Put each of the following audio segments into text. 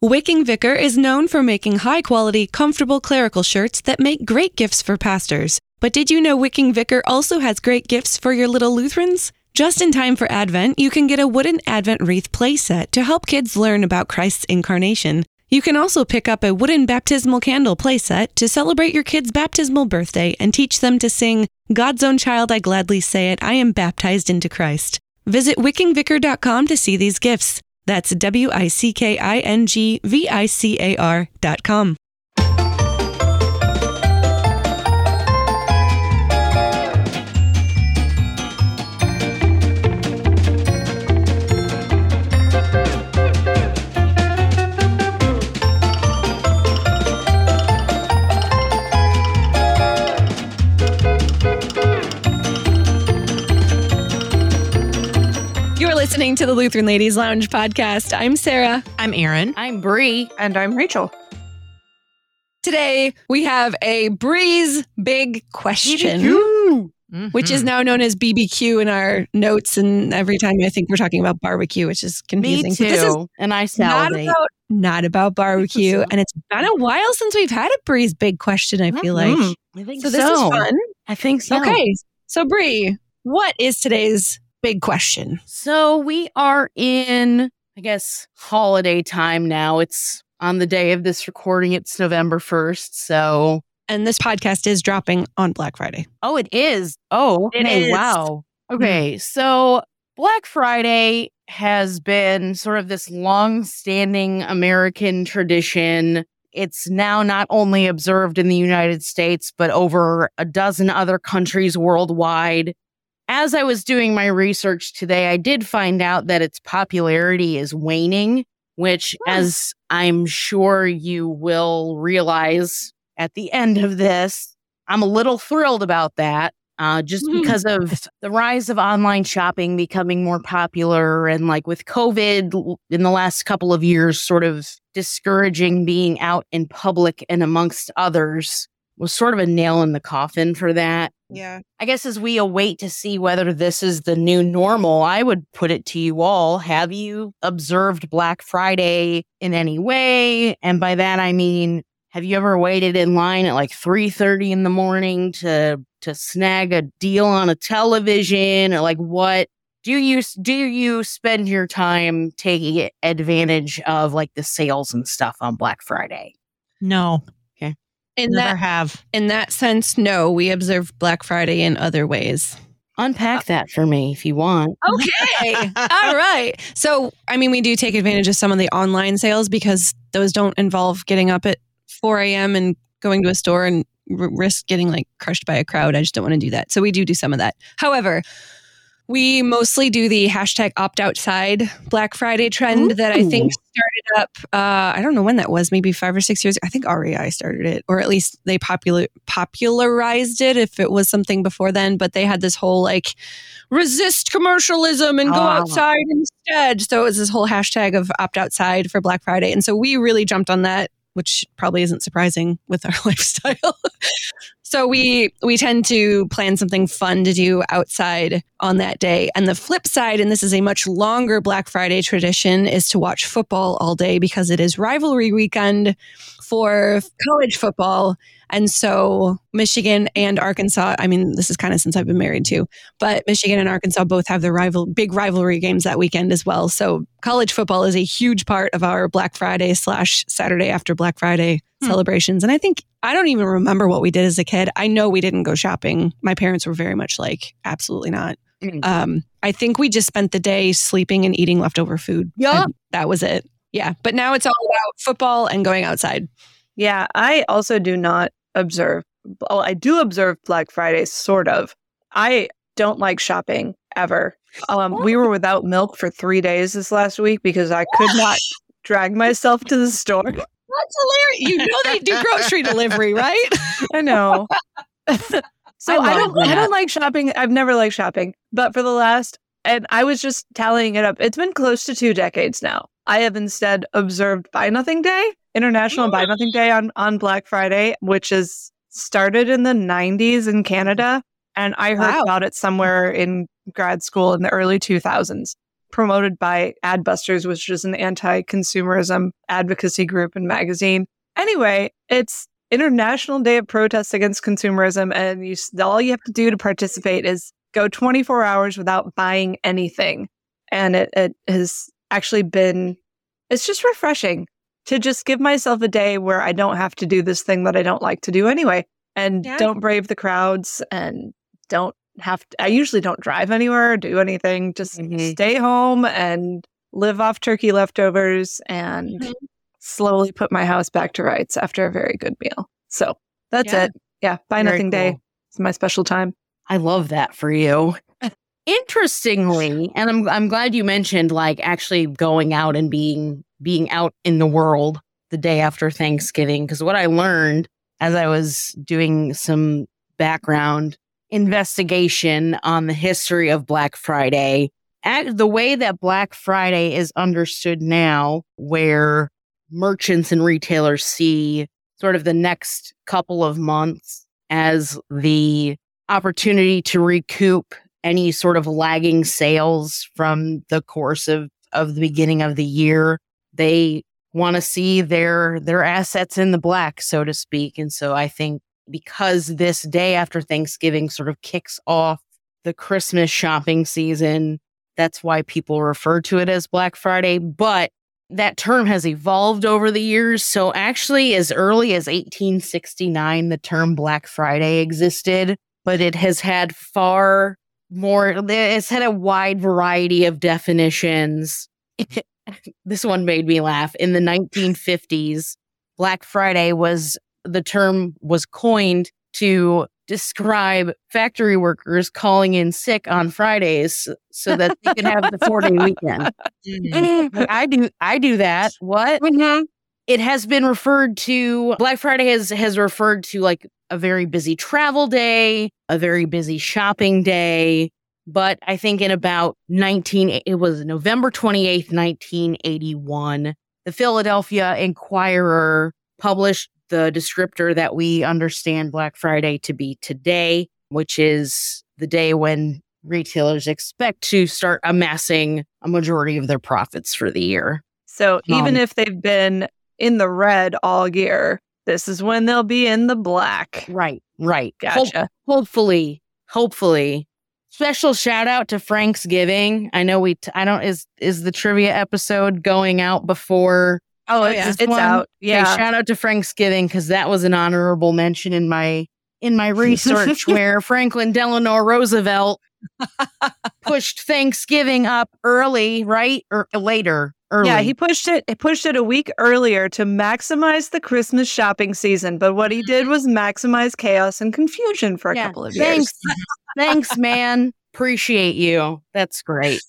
Wicking Vicar is known for making high quality, comfortable clerical shirts that make great gifts for pastors. But did you know Wicking Vicar also has great gifts for your little Lutherans? Just in time for Advent, you can get a wooden Advent wreath playset to help kids learn about Christ's incarnation. You can also pick up a wooden baptismal candle playset to celebrate your kid's baptismal birthday and teach them to sing, God's own child, I gladly say it, I am baptized into Christ. Visit wickingvicar.com to see these gifts. That's W I C K I N G V I C A R dot com. Listening to the Lutheran Ladies Lounge podcast. I'm Sarah. I'm Erin. I'm Bri. And I'm Rachel. Today we have a Bri's big question, Mm-hmm. which is now known as BBQ in our notes. And every time I think we're talking about barbecue, which is Me confusing. too. This is and I not about not about barbecue, and it's been a while since we've had a Bri's big question. I feel like Mhm. I think so. This is fun. I think so. Okay, so Bri, what is today's big question? So we are in, I guess, holiday time now. It's on the day of this recording. It's November 1st. So, And this podcast is dropping on Black Friday. oh, it is. Oh, It okay. is. Wow. Mm-hmm. Okay. So Black Friday has been sort of this long standing American tradition. It's now not only observed in the United States, but over a dozen other countries worldwide. As I was doing my research today, I did find out that its popularity is waning, which, Hmm. as I'm sure you will realize at the end of this, I'm a little thrilled about that. Uh, just Hmm. because of the rise of online shopping becoming more popular and like with COVID in the last couple of years, sort of discouraging being out in public and amongst others was sort of a nail in the coffin for that. Yeah. I guess as we await to see whether this is the new normal, I would put it to you all. Have you observed Black Friday in any way? And by that I mean, have you ever waited in line at like 3:30 in the morning to to snag a deal on a television or like what do you do you spend your time taking advantage of like the sales and stuff on Black Friday? No, In never that have. in that sense, no, we observe Black Friday in other ways. Unpack uh, that for me if you want. Okay. All right. So, I mean, we do take advantage of some of the online sales because those don't involve getting up at 4 a.m. and going to a store and r- risk getting like crushed by a crowd. I just don't want to do that. So, we do do some of that. However, we mostly do the hashtag opt outside Black Friday trend that I think started up. Uh, I don't know when that was, maybe five or six years. I think REI started it, or at least they popular popularized it. If it was something before then, but they had this whole like resist commercialism and go Ah. outside instead. So it was this whole hashtag of opt outside for Black Friday, and so we really jumped on that, which probably isn't surprising with our lifestyle. So we we tend to plan something fun to do outside on that day. And the flip side, and this is a much longer Black Friday tradition, is to watch football all day because it is rivalry weekend for college football. And so Michigan and Arkansas, I mean, this is kind of since I've been married too, but Michigan and Arkansas both have their rival big rivalry games that weekend as well. So college football is a huge part of our Black Friday slash Saturday after Black Friday Hmm. celebrations. And I think I don't even remember what we did as a kid. I know we didn't go shopping. My parents were very much like, absolutely not. Mm. Um, I think we just spent the day sleeping and eating leftover food. Yeah. That was it. Yeah. But now it's all about football and going outside. Yeah. I also do not observe. Well, I do observe Black Friday, sort of. I don't like shopping ever. Um, we were without milk for three days this last week because I could not drag myself to the store. That's hilarious. You know they do grocery delivery, right? I know. so I I, don't I don't like shopping. I've never liked shopping. But for the last and I was just tallying it up. It's been close to two decades now. I have instead observed Buy Nothing Day, International Buy Nothing Day on, on Black Friday, which is started in the 90s in Canada. And I heard Wow. about it somewhere in grad school in the early 2000s. promoted by Adbusters, which is an anti-consumerism advocacy group and magazine. Anyway, it's International Day of Protest Against Consumerism, and you, all you have to do to participate is go 24 hours without buying anything. And it, it has actually been, it's just refreshing to just give myself a day where I don't have to do this thing that I don't like to do anyway, and Yeah. don't brave the crowds and don't have to, I usually don't drive anywhere or do anything, just Mhm. stay home and live off turkey leftovers and Mhm. slowly put my house back to rights after a very good meal. So that's Yeah. it. Yeah. Buy Very nothing day. cool. It's my special time. I love that for you. Interestingly, and I'm I'm glad you mentioned like actually going out and being being out in the world the day after Thanksgiving because what I learned as I was doing some background investigation on the history of Black Friday, at the way that Black Friday is understood now where merchants and retailers see sort of the next couple of months as the opportunity to recoup any sort of lagging sales from the course of, of the beginning of the year. They want to see their their assets in the black, so to speak. And so I think because this day after Thanksgiving sort of kicks off the Christmas shopping season, that's why people refer to it as Black Friday. But that term has evolved over the years. So actually, as early as 1869, the term Black Friday existed, but it has had far more, it's had a wide variety of definitions. this one made me laugh. In the 1950s, Black Friday was the term was coined to describe factory workers calling in sick on Fridays so that they could have the four day weekend. Mm. I do I do that. What? It has been referred to Black Friday has has referred to like a very busy travel day, a very busy shopping day. But I think in about 19 it was November 28th, 1981, the Philadelphia Inquirer published the descriptor that we understand Black Friday to be today, which is the day when retailers expect to start amassing a majority of their profits for the year. So even if they've been in the red all year, this is when they'll be in the black. Right, right. Gotcha. hopefully, hopefully. Special shout out to Frank's Giving. I know we. T- I don't. Is is the trivia episode going out before? Oh, it's- it's, it's one? out. Okay, Yeah. shout out to Frank's Giving because that was an honorable mention in my in my research where Franklin Delano Roosevelt pushed Thanksgiving up early, right or later, early. Yeah, he pushed it. He pushed it a week earlier to maximize the Christmas shopping season. But what he did was maximize chaos and confusion for a Yeah, couple of years. Thanks. Thanks, man. Appreciate you. That's great.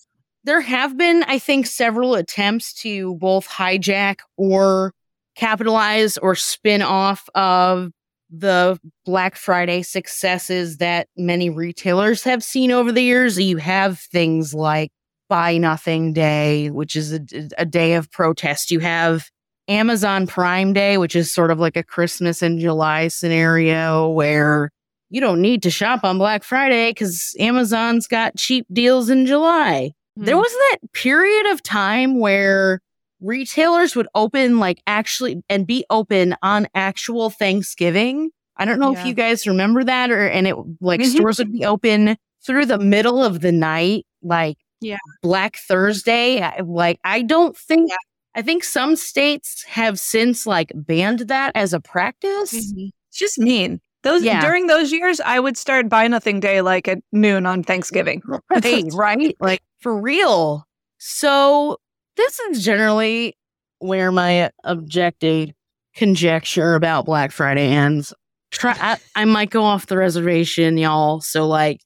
There have been, I think, several attempts to both hijack or capitalize or spin off of the Black Friday successes that many retailers have seen over the years. You have things like Buy Nothing Day, which is a, a day of protest. You have Amazon Prime Day, which is sort of like a Christmas in July scenario where you don't need to shop on Black Friday because Amazon's got cheap deals in July. There Hmm. was that period of time where retailers would open like actually and be open on actual Thanksgiving. I don't know Yeah. if you guys remember that or and it like Mhm. stores would be open through the middle of the night like Yeah. Black Thursday. I- Like I don't think I think some states have since like banned that as a practice. Mhm. It's just mean. Those Yeah. during those years, I would start Buy Nothing Day like at noon on Thanksgiving. Right, right? Like for real. So this is generally where my objective conjecture about Black Friday ends. Try I, I might go off the reservation, y'all. So like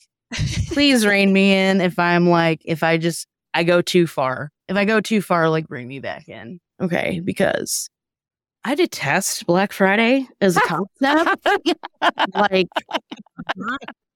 please rein me in if I'm like if I just I go too far. If I go too far, like bring me back in. Okay, because I detest Black Friday as a concept. like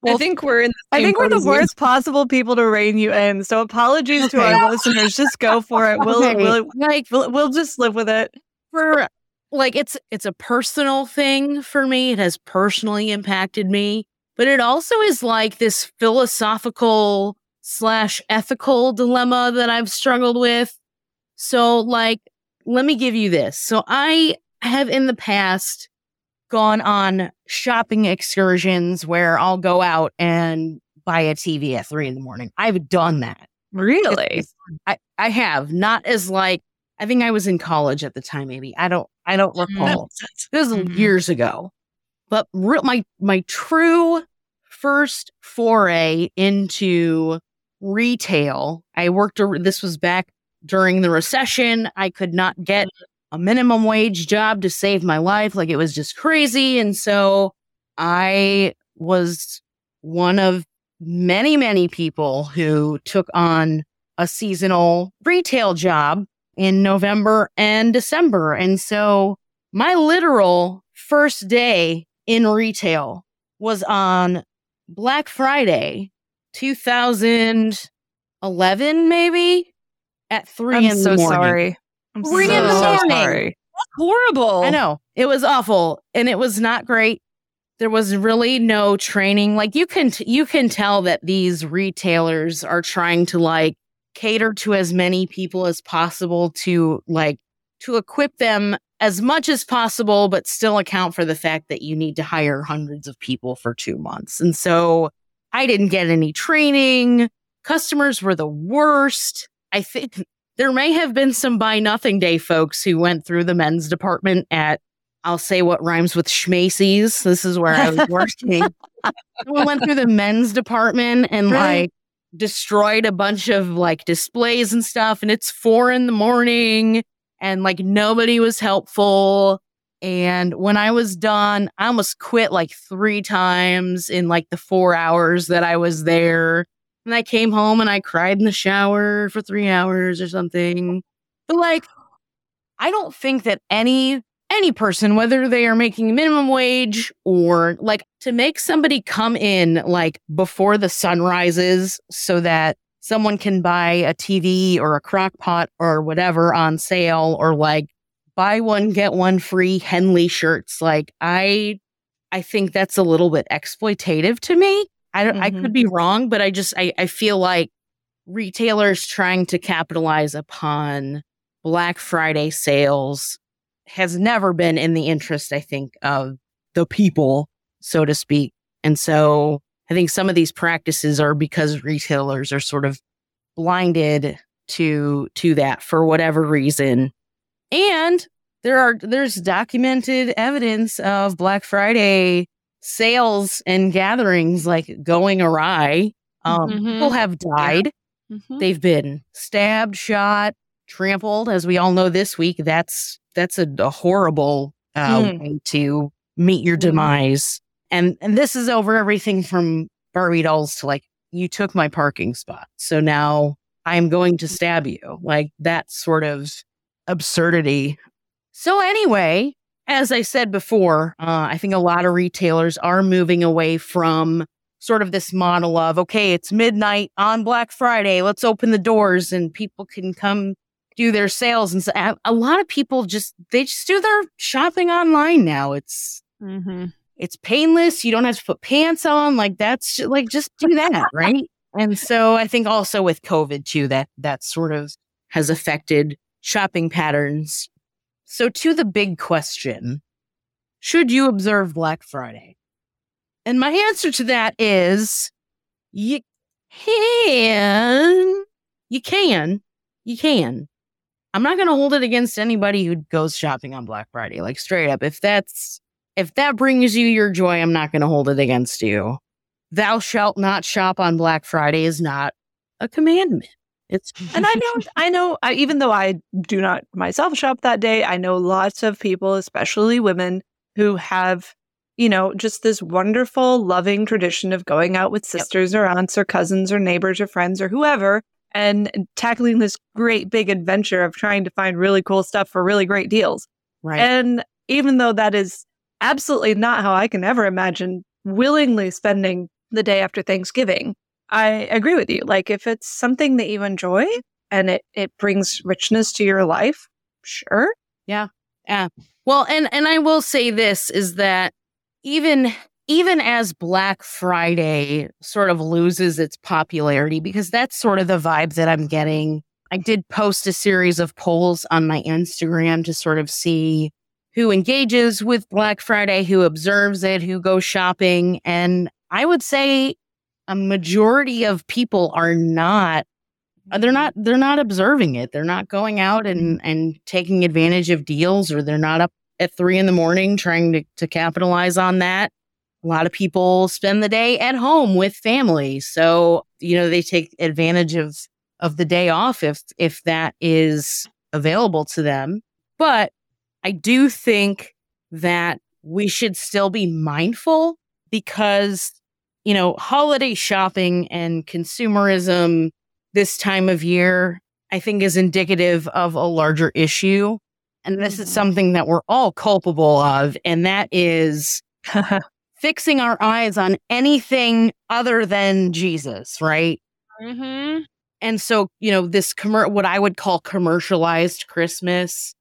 I think we're in. The I think we're the as you. worst possible people to rein you in. So apologies to our listeners. Just go for it. We'll, okay, we'll, like we'll we'll just live with it. for like it's it's a personal thing for me it has personally impacted me but it also is like this philosophical slash ethical dilemma that I've struggled with. So, like, let me give you this. So, I have in the past gone on shopping excursions where I'll go out and buy a TV at three in the morning. I've done that. Really? I, I have not as like I think I was in college at the time. Maybe I don't I don't recall. makes. This was Mhm. years ago. But re- my my true first foray into retail, I worked. A, this was back during the recession. I could not get a minimum wage job to save my life. Like it was just crazy, and so I was one of many many people who took on a seasonal retail job in November and December, and so my literal first day in retail was on Black Friday 2011, maybe at 3 I'm in the so morning. sorry. Three so, in the so morning. sorry. Horrible. I know it was awful and it was not great. There was really no training. Like you can t- you can tell that these retailers are trying to like cater to as many people as possible to like to equip them as much as possible but still account for the fact that you need to hire hundreds of people for 2 months. And so I didn't get any training. Customers were the worst. I think there may have been some buy nothing day folks who went through the men's department at I'll say what rhymes with schmacy's. This is where I was working. we went through the men's department and Right. like destroyed a bunch of like displays and stuff. And it's four in the morning and like nobody was helpful. And when I was done, I almost quit like three times in like the four hours that I was there. And I came home and I cried in the shower for three hours or something. But like, I don't think that any any person, whether they are making minimum wage or like to make somebody come in like before the sun rises so that someone can buy a TV or a crock pot or whatever on sale or like buy one get one free Henley shirts. Like I I think that's a little bit exploitative to me. I don't I could mm-hmm. be wrong, but I just I, I feel like retailers trying to capitalize upon Black Friday sales has never been in the interest, I think, of the people, so to speak. And so I think some of these practices are because retailers are sort of blinded to to that for whatever reason. And there are there's documented evidence of Black Friday sales and gatherings like going awry. Um, Mhm. People have died. Mhm. They've been stabbed, shot, trampled. As we all know this week, that's that's a, a horrible uh, Mm. way to meet your demise. And and this is over everything from Barbie dolls to like you took my parking spot, so now I'm going to stab you. Like that sort of absurdity. So anyway, as I said before, uh, I think a lot of retailers are moving away from sort of this model of okay, it's midnight on Black Friday, let's open the doors and people can come do their sales. And so a lot of people just they just do their shopping online now. It's Mhm. it's painless. You don't have to put pants on. Like that's ju- like just do that, right? And so I think also with COVID too, that that sort of has affected shopping patterns. So to the big question, should you observe Black Friday? And my answer to that is you can. You can. You can. I'm not going to hold it against anybody who goes shopping on Black Friday. Like straight up, if that's if that brings you your joy, I'm not going to hold it against you. Thou shalt not shop on Black Friday is not a commandment. It's And I know, I know, I, even though I do not myself shop that day, I know lots of people, especially women, who have, you know, just this wonderful, loving tradition of going out with sisters or aunts or cousins or neighbors or friends or whoever and tackling this great big adventure of trying to find really cool stuff for really great deals. right. And even though that is absolutely not how I can ever imagine willingly spending the day after Thanksgiving, I agree with you. Like if it's something that you enjoy and it, it brings richness to your life, sure. Yeah. Yeah. Well, and and I will say this is that even even as Black Friday sort of loses its popularity, because that's sort of the vibe that I'm getting. I did post a series of polls on my Instagram to sort of see who engages with Black Friday, who observes it, who goes shopping. And I would say a majority of people are not they're not mm-hmm. they're not observing it. They're not going out and mm-hmm. and taking advantage of deals or they're not up at three in the morning trying to, to capitalize on that. A lot of people spend the day at home with family. So you know they take advantage of of the day off if if that is available to them. But i do think that we should still be mindful because you know, holiday shopping and consumerism this time of year, I think is indicative of a larger issue. And this mm-hmm. is something that we're all culpable of. And that is fixing our eyes on anything other than Jesus, right? Mm-hmm. And so, you know, this commer- what I would call commercialized Christmas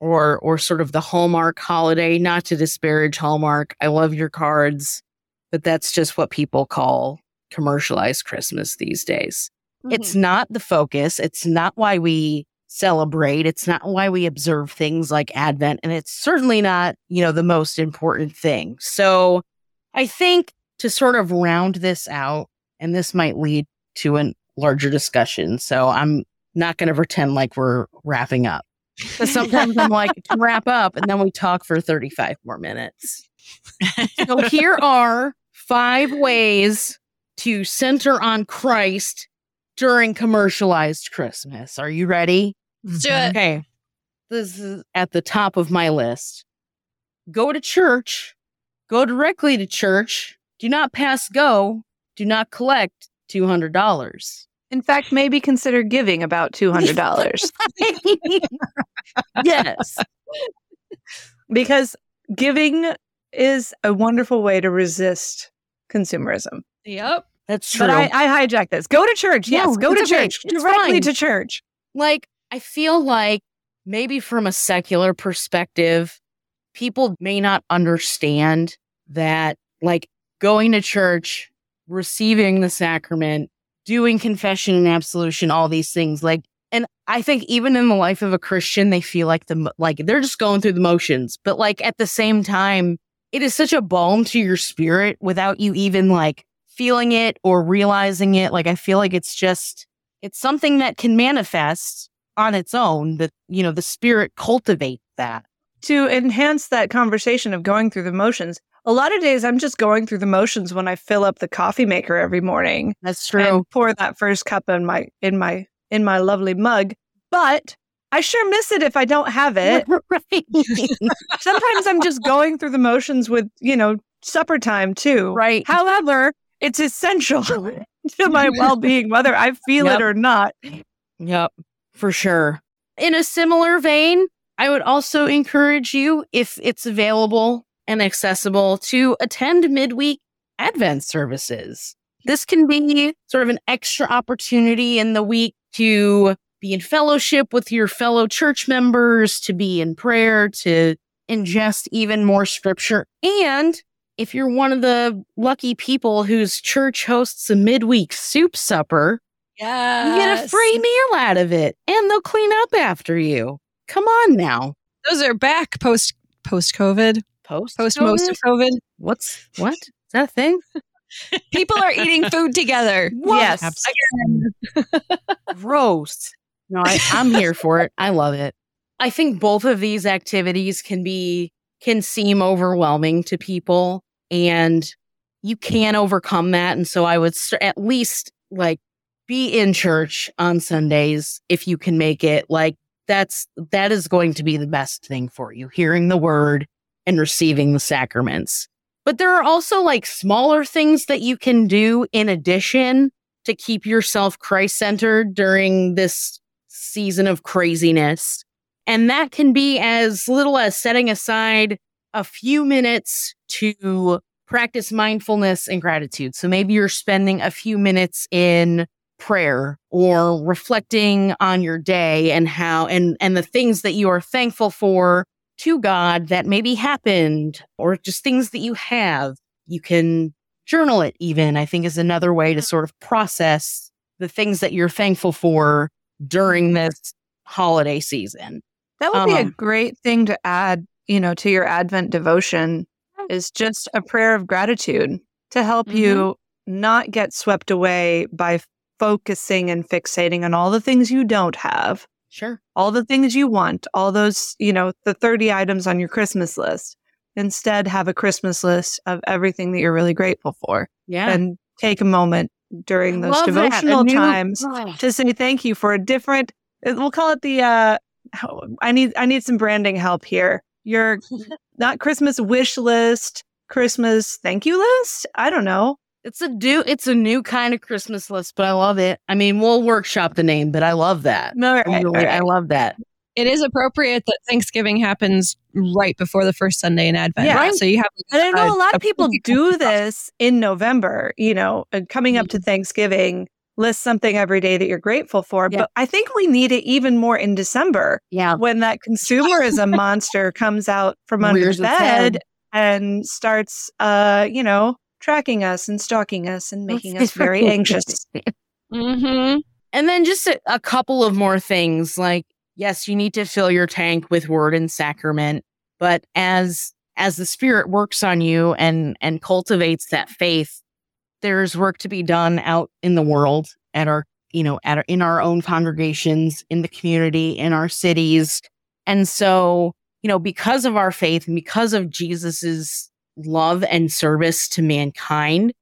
or or sort of the Hallmark holiday, not to disparage Hallmark. I love your cards but that's just what people call commercialized Christmas these days. Mm-hmm. It's not the focus. It's not why we celebrate. It's not why we observe things like Advent. And it's certainly not, you know, the most important thing. So I think to sort of round this out, and this might lead to a larger discussion. So I'm not going to pretend like we're wrapping up. But sometimes I'm like, to wrap up, and then we talk for 35 more minutes. so here are five ways to center on Christ during commercialized Christmas. Are you ready? Let's do it. Okay. This is at the top of my list. Go to church. Go directly to church. Do not pass go. Do not collect $200. In fact, maybe consider giving about $200. yes. because giving is a wonderful way to resist consumerism. Yep. That's true. But I, I hijack this. Go to church. Yes, go to okay. church. It's directly fine. to church. Like, I feel like maybe from a secular perspective, people may not understand that, like, going to church, receiving the sacrament, doing confession and absolution, all these things, like, and I think even in the life of a Christian, they feel like the like they're just going through the motions. But like at the same time, it is such a balm to your spirit without you even like feeling it or realizing it. Like I feel like it's just it's something that can manifest on its own that you know the spirit cultivates that. To enhance that conversation of going through the motions a lot of days i'm just going through the motions when i fill up the coffee maker every morning that's true. pour that first cup in my in my in my lovely mug. But I sure miss it if I don't have it. right. Sometimes I'm just going through the motions with, you know, supper time too. Right. However, it's essential to my well being, whether I feel yep. it or not. Yep, for sure. In a similar vein, I would also encourage you, if it's available and accessible, to attend midweek Advent services. This can be sort of an extra opportunity in the week to be in fellowship with your fellow church members, to be in prayer, to ingest even more scripture. And if you're one of the lucky people whose church hosts a midweek soup supper, yes. you get a free meal out of it and they'll clean up after you. Come on now. Those are back post post COVID. Post post most of COVID. What's what? Is that a thing? People are eating food together. What? Yes. Again. Gross. No, I, I'm here for it. I love it. I think both of these activities can be can seem overwhelming to people and you can overcome that and so I would st- at least like be in church on Sundays if you can make it like that's that is going to be the best thing for you hearing the word and receiving the sacraments but there are also like smaller things that you can do in addition to keep yourself Christ centered during this season of craziness. And that can be as little as setting aside a few minutes to practice mindfulness and gratitude. So maybe you're spending a few minutes in prayer or reflecting on your day and how and and the things that you are thankful for to God that maybe happened or just things that you have. You can journal it, even, I think, is another way to sort of process the things that you're thankful for during this holiday season. That would be a Um, great thing to add, you know, to your Advent devotion is just a prayer of gratitude to help you not get swept away by focusing and fixating on all the things you don't have, Sure. all the things you want, all those, you know, the 30 items on your Christmas list. Instead, have a Christmas list of everything that you're really grateful for Yeah. and take a moment during those Love devotional new- times Oh, to say thank you for a different uh, we'll call it the uh I need I need some branding help here. Your not Christmas wish list, Christmas thank you list? I don't know. It's a do. It's a new kind of Christmas list, but I love it. I mean, we'll workshop the name, but I love that. No, right, Really, I love that. It is appropriate that Thanksgiving happens right before the first Sunday in Advent. Yeah. right? So you have And I know a lot of people do this in November, you know, and coming up to Thanksgiving, list something every day that you're grateful for. Yeah. But I think we need it even more in December Yeah. when that consumerism monster comes out from under the bed and starts uh you know tracking us and stalking us and making us very anxious Mhm. And then just a, a couple of more things like yes, you need to fill your tank with word and sacrament, but as as the spirit works on you and and cultivates that faith, there's work to be done out in the world at our you know at our, in our own congregations, in the community, in our cities. And so, you know, because of our faith and because of Jesus's love and service to mankind,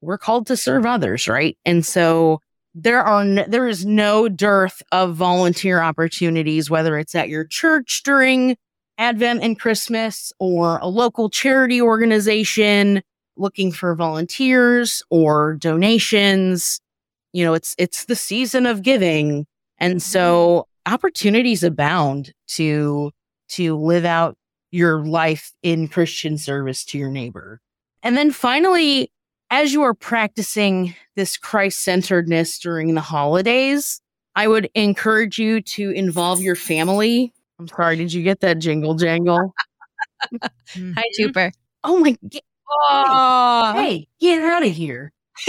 we're called to serve others, right? And so there are n- there is no dearth of volunteer opportunities whether it's at your church during advent and christmas or a local charity organization looking for volunteers or donations. You know it's it's the season of giving. And mm-hmm. so opportunities abound to to live out your life in christian service to your neighbor. And then finally as you are practicing this Christ centeredness during the holidays, I would encourage you to involve your family. I'm sorry, did you get that jingle jangle? Hi, Tooper. Oh my, get, Oh, hey, get out of here.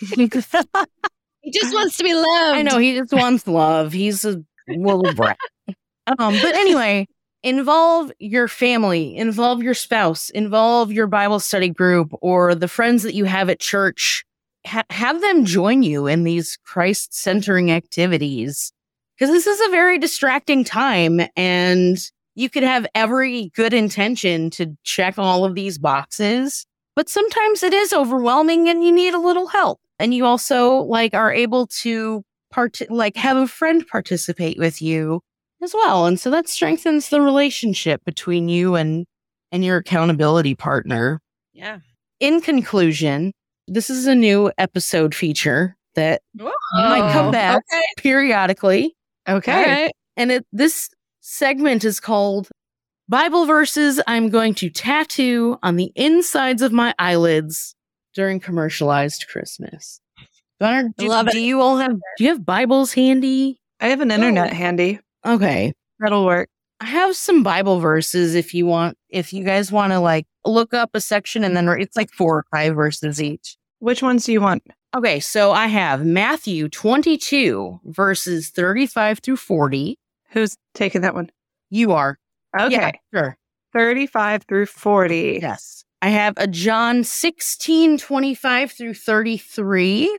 he just wants to be loved. I know he just wants love. He's a little brat. Um, but anyway, involve your family, involve your spouse, involve your Bible study group or the friends that you have at church. Ha- have them join you in these Christ centering activities because this is a very distracting time and you could have every good intention to check all of these boxes, but sometimes it is overwhelming and you need a little help. And you also like are able to part like have a friend participate with you as well. And so that strengthens the relationship between you and and your accountability partner. Yeah. In conclusion, this is a new episode feature that might come back Okay. periodically. okay right. And it this segment is called Bible verses I'm going to tattoo on the insides of my eyelids during commercialized Christmas. Gunnar, do, do you all have do you have Bibles handy? i have an internet handy Okay. that'll work I have some Bible verses if you want if you guys want to like look up a section and then it's like four or five verses each. which ones do you want Okay, so I have Matthew 22 verses 35 through 40. who's taking that one You are. okay Yeah, sure. 35 through 40 Yes. I have a John 16, 25 through 33.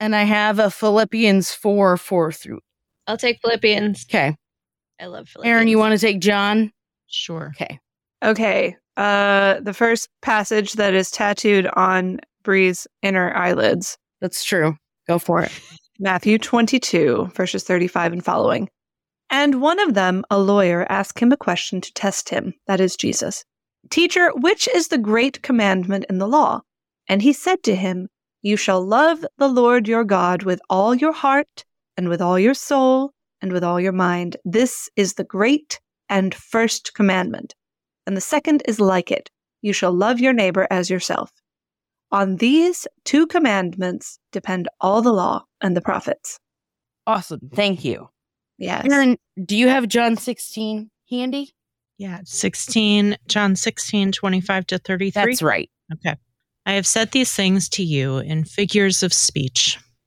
And I have a Philippians 4, 4 through. I'll take Philippians. Okay. I love Philippians. Erin, you want to take John? Sure. Okay. okay uh the first passage that is tattooed on bri's inner eyelids That's true. Go for it. Matthew 22, verses 35 and following. And one of them, a lawyer, asked him a question to test him, that is Jesus. Teacher, which is the great commandment in the law? And he said to him, You shall love the Lord your God with all your heart, and with all your soul, and with all your mind. This is the great and first commandment. And the second is like it You shall love your neighbor as yourself. On these two commandments depend all the law and the prophets. Awesome. Thank you. Yes. Erin, do you have John 16 handy? Yeah. 16, John 16, 25 to 33. That's right. Okay. I have said these things to you in figures of speech.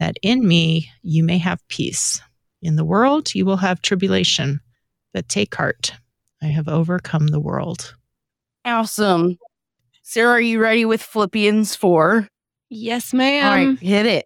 that in me you may have peace. In the world you will have tribulation, but take heart. I have overcome the world. Awesome. Sarah, are you ready with Philippians 4? Yes, ma'am. right, hit it.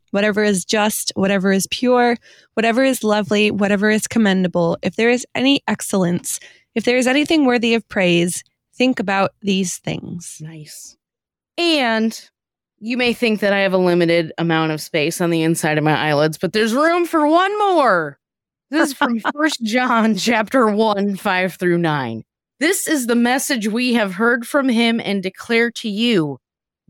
whatever is just, whatever is pure, whatever is lovely, whatever is commendable, if there is any excellence, if there is anything worthy of praise, think about these things. Nice. And you may think that I have a limited amount of space on the inside of my eyelids, but there's room for one more. This is from First John chapter 1, 5 through 9. This is the message we have heard from him and declare to you.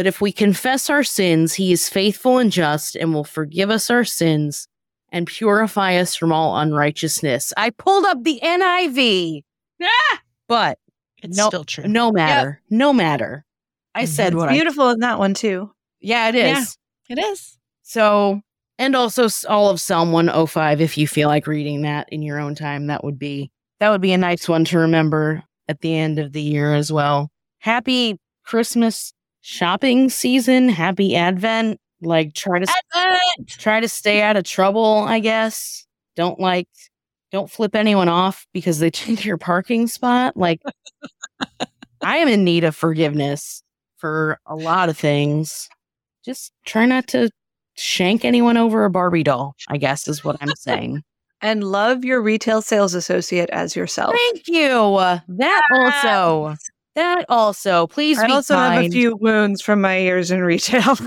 But if we confess our sins, he is faithful and just and will forgive us our sins and purify us from all unrighteousness. I pulled up the NIV. Ah! But It's No- still true. no matter. No matter. I said what I Beautiful in that one too. Yeah, it is. Yeah. It is. So, and also all of Psalm 105 if you feel like reading that in your own time, that would be that would be a nice one to remember at the end of the year as well. Happy Christmas shopping season, happy Advent. Like try to try to stay out of trouble, I guess. Don't like don't flip anyone off because they change your parking spot. Like I am in need of forgiveness for a lot of things. Just try not to shank anyone over a Barbie doll, I guess is what I'm saying. And love your retail sales associate as yourself. Thank you. That also. That also. Please I be also have a few wounds from my years in retail. Ouch.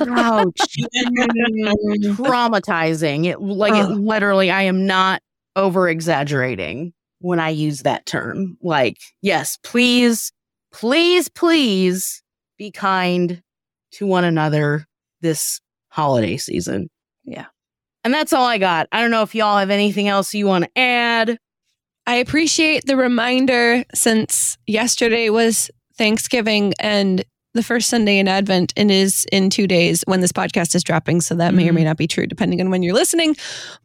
Traumatizing. It like it literally I am not over exaggerating when I use that term. Like, yes, please, please, please be kind to one another this holiday season. Yeah. And that's all I got. I don't know if y'all have anything else you want to add. I appreciate the reminder since yesterday was Thanksgiving and the first Sunday in Advent and is in two days when this podcast is dropping. So that may or mm-hmm. may not be true depending on when you're listening.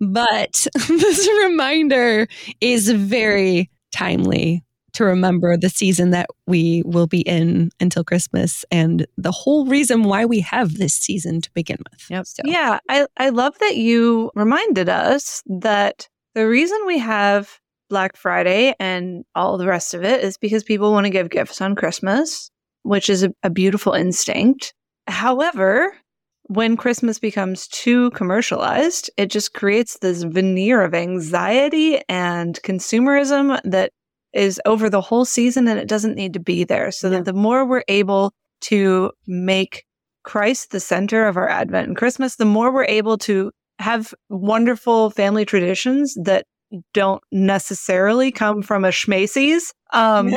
But this reminder is very timely to remember the season that we will be in until Christmas and the whole reason why we have this season to begin with. Yep. So, Yeah, I, I love that you reminded us that the reason we have Black Friday and all the rest of it is because people want to give gifts on Christmas, which is a, a beautiful instinct. However, when Christmas becomes too commercialized, it just creates this veneer of anxiety and consumerism that is over the whole season and it doesn't need to be there. So Yeah. that the more we're able to make Christ the center of our Advent and Christmas, the more we're able to have wonderful family traditions that don't necessarily come from a schmacy's. Um,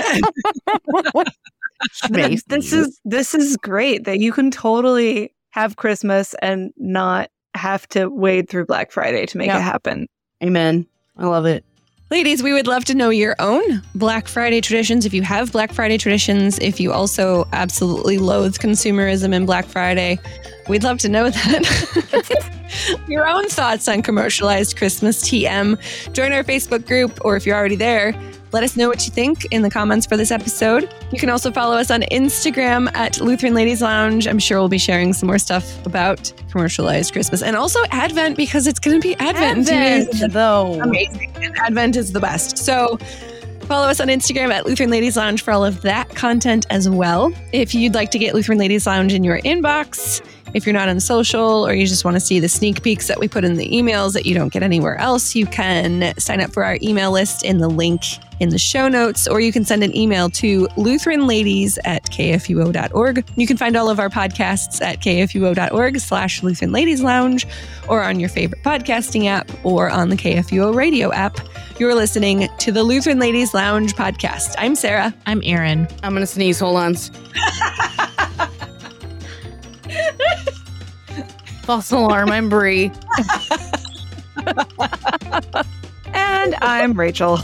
Macy's. this is this is great that you can totally have Christmas and not have to wade through Black Friday to make Yeah. it happen. Amen. I love it. Ladies, we would love to know your own Black Friday traditions. If you have Black Friday traditions, if you also absolutely loathe consumerism and Black Friday, we'd love to know that. your own thoughts on commercialized Christmas TM. Join our Facebook group, or if you're already there, let us know what you think in the comments for this episode. You can also follow us on Instagram at Lutheran Ladies Lounge. I'm sure we'll be sharing some more stuff about commercialized Christmas and also Advent because it's going to be Advent. Advent, though. amazing. Advent is the best. So follow us on Instagram at Lutheran Ladies Lounge for all of that content as well. If you'd like to get Lutheran Ladies Lounge in your inbox, if you're not on social or you just want to see the sneak peeks that we put in the emails that you don't get anywhere else, you can sign up for our email list in the link in the show notes, or you can send an email to lutheranladies at kfuo.org. You can find all of our podcasts at kfuo.org slash Lutheran Ladies Lounge or on your favorite podcasting app or on the KFUO radio app. You're listening to the Lutheran Ladies Lounge podcast. I'm Sarah. I'm Erin. I'm gonna sneeze. Hold on. False alarm. I'm Bri. And I'm Rachel.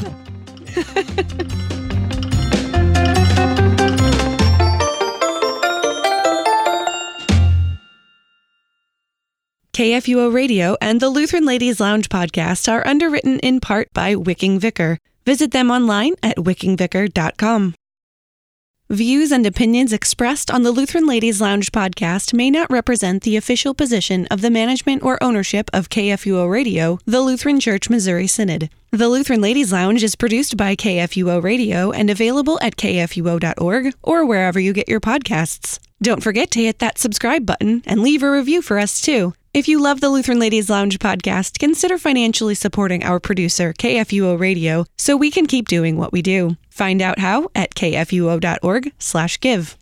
KFUO Radio and the Lutheran Ladies Lounge podcast are underwritten in part by Wicking Vicar. Visit them online at wickingvicar.com. Views and opinions expressed on the Lutheran Ladies Lounge podcast may not represent the official position of the management or ownership of KFUO Radio, the Lutheran Church Missouri Synod. The Lutheran Ladies Lounge is produced by KFUO Radio and available at kfuo.org or wherever you get your podcasts. Don't forget to hit that subscribe button and leave a review for us too. If you love the Lutheran Ladies Lounge podcast, consider financially supporting our producer, KFUO Radio, so we can keep doing what we do. Find out how at kfuo.org/give.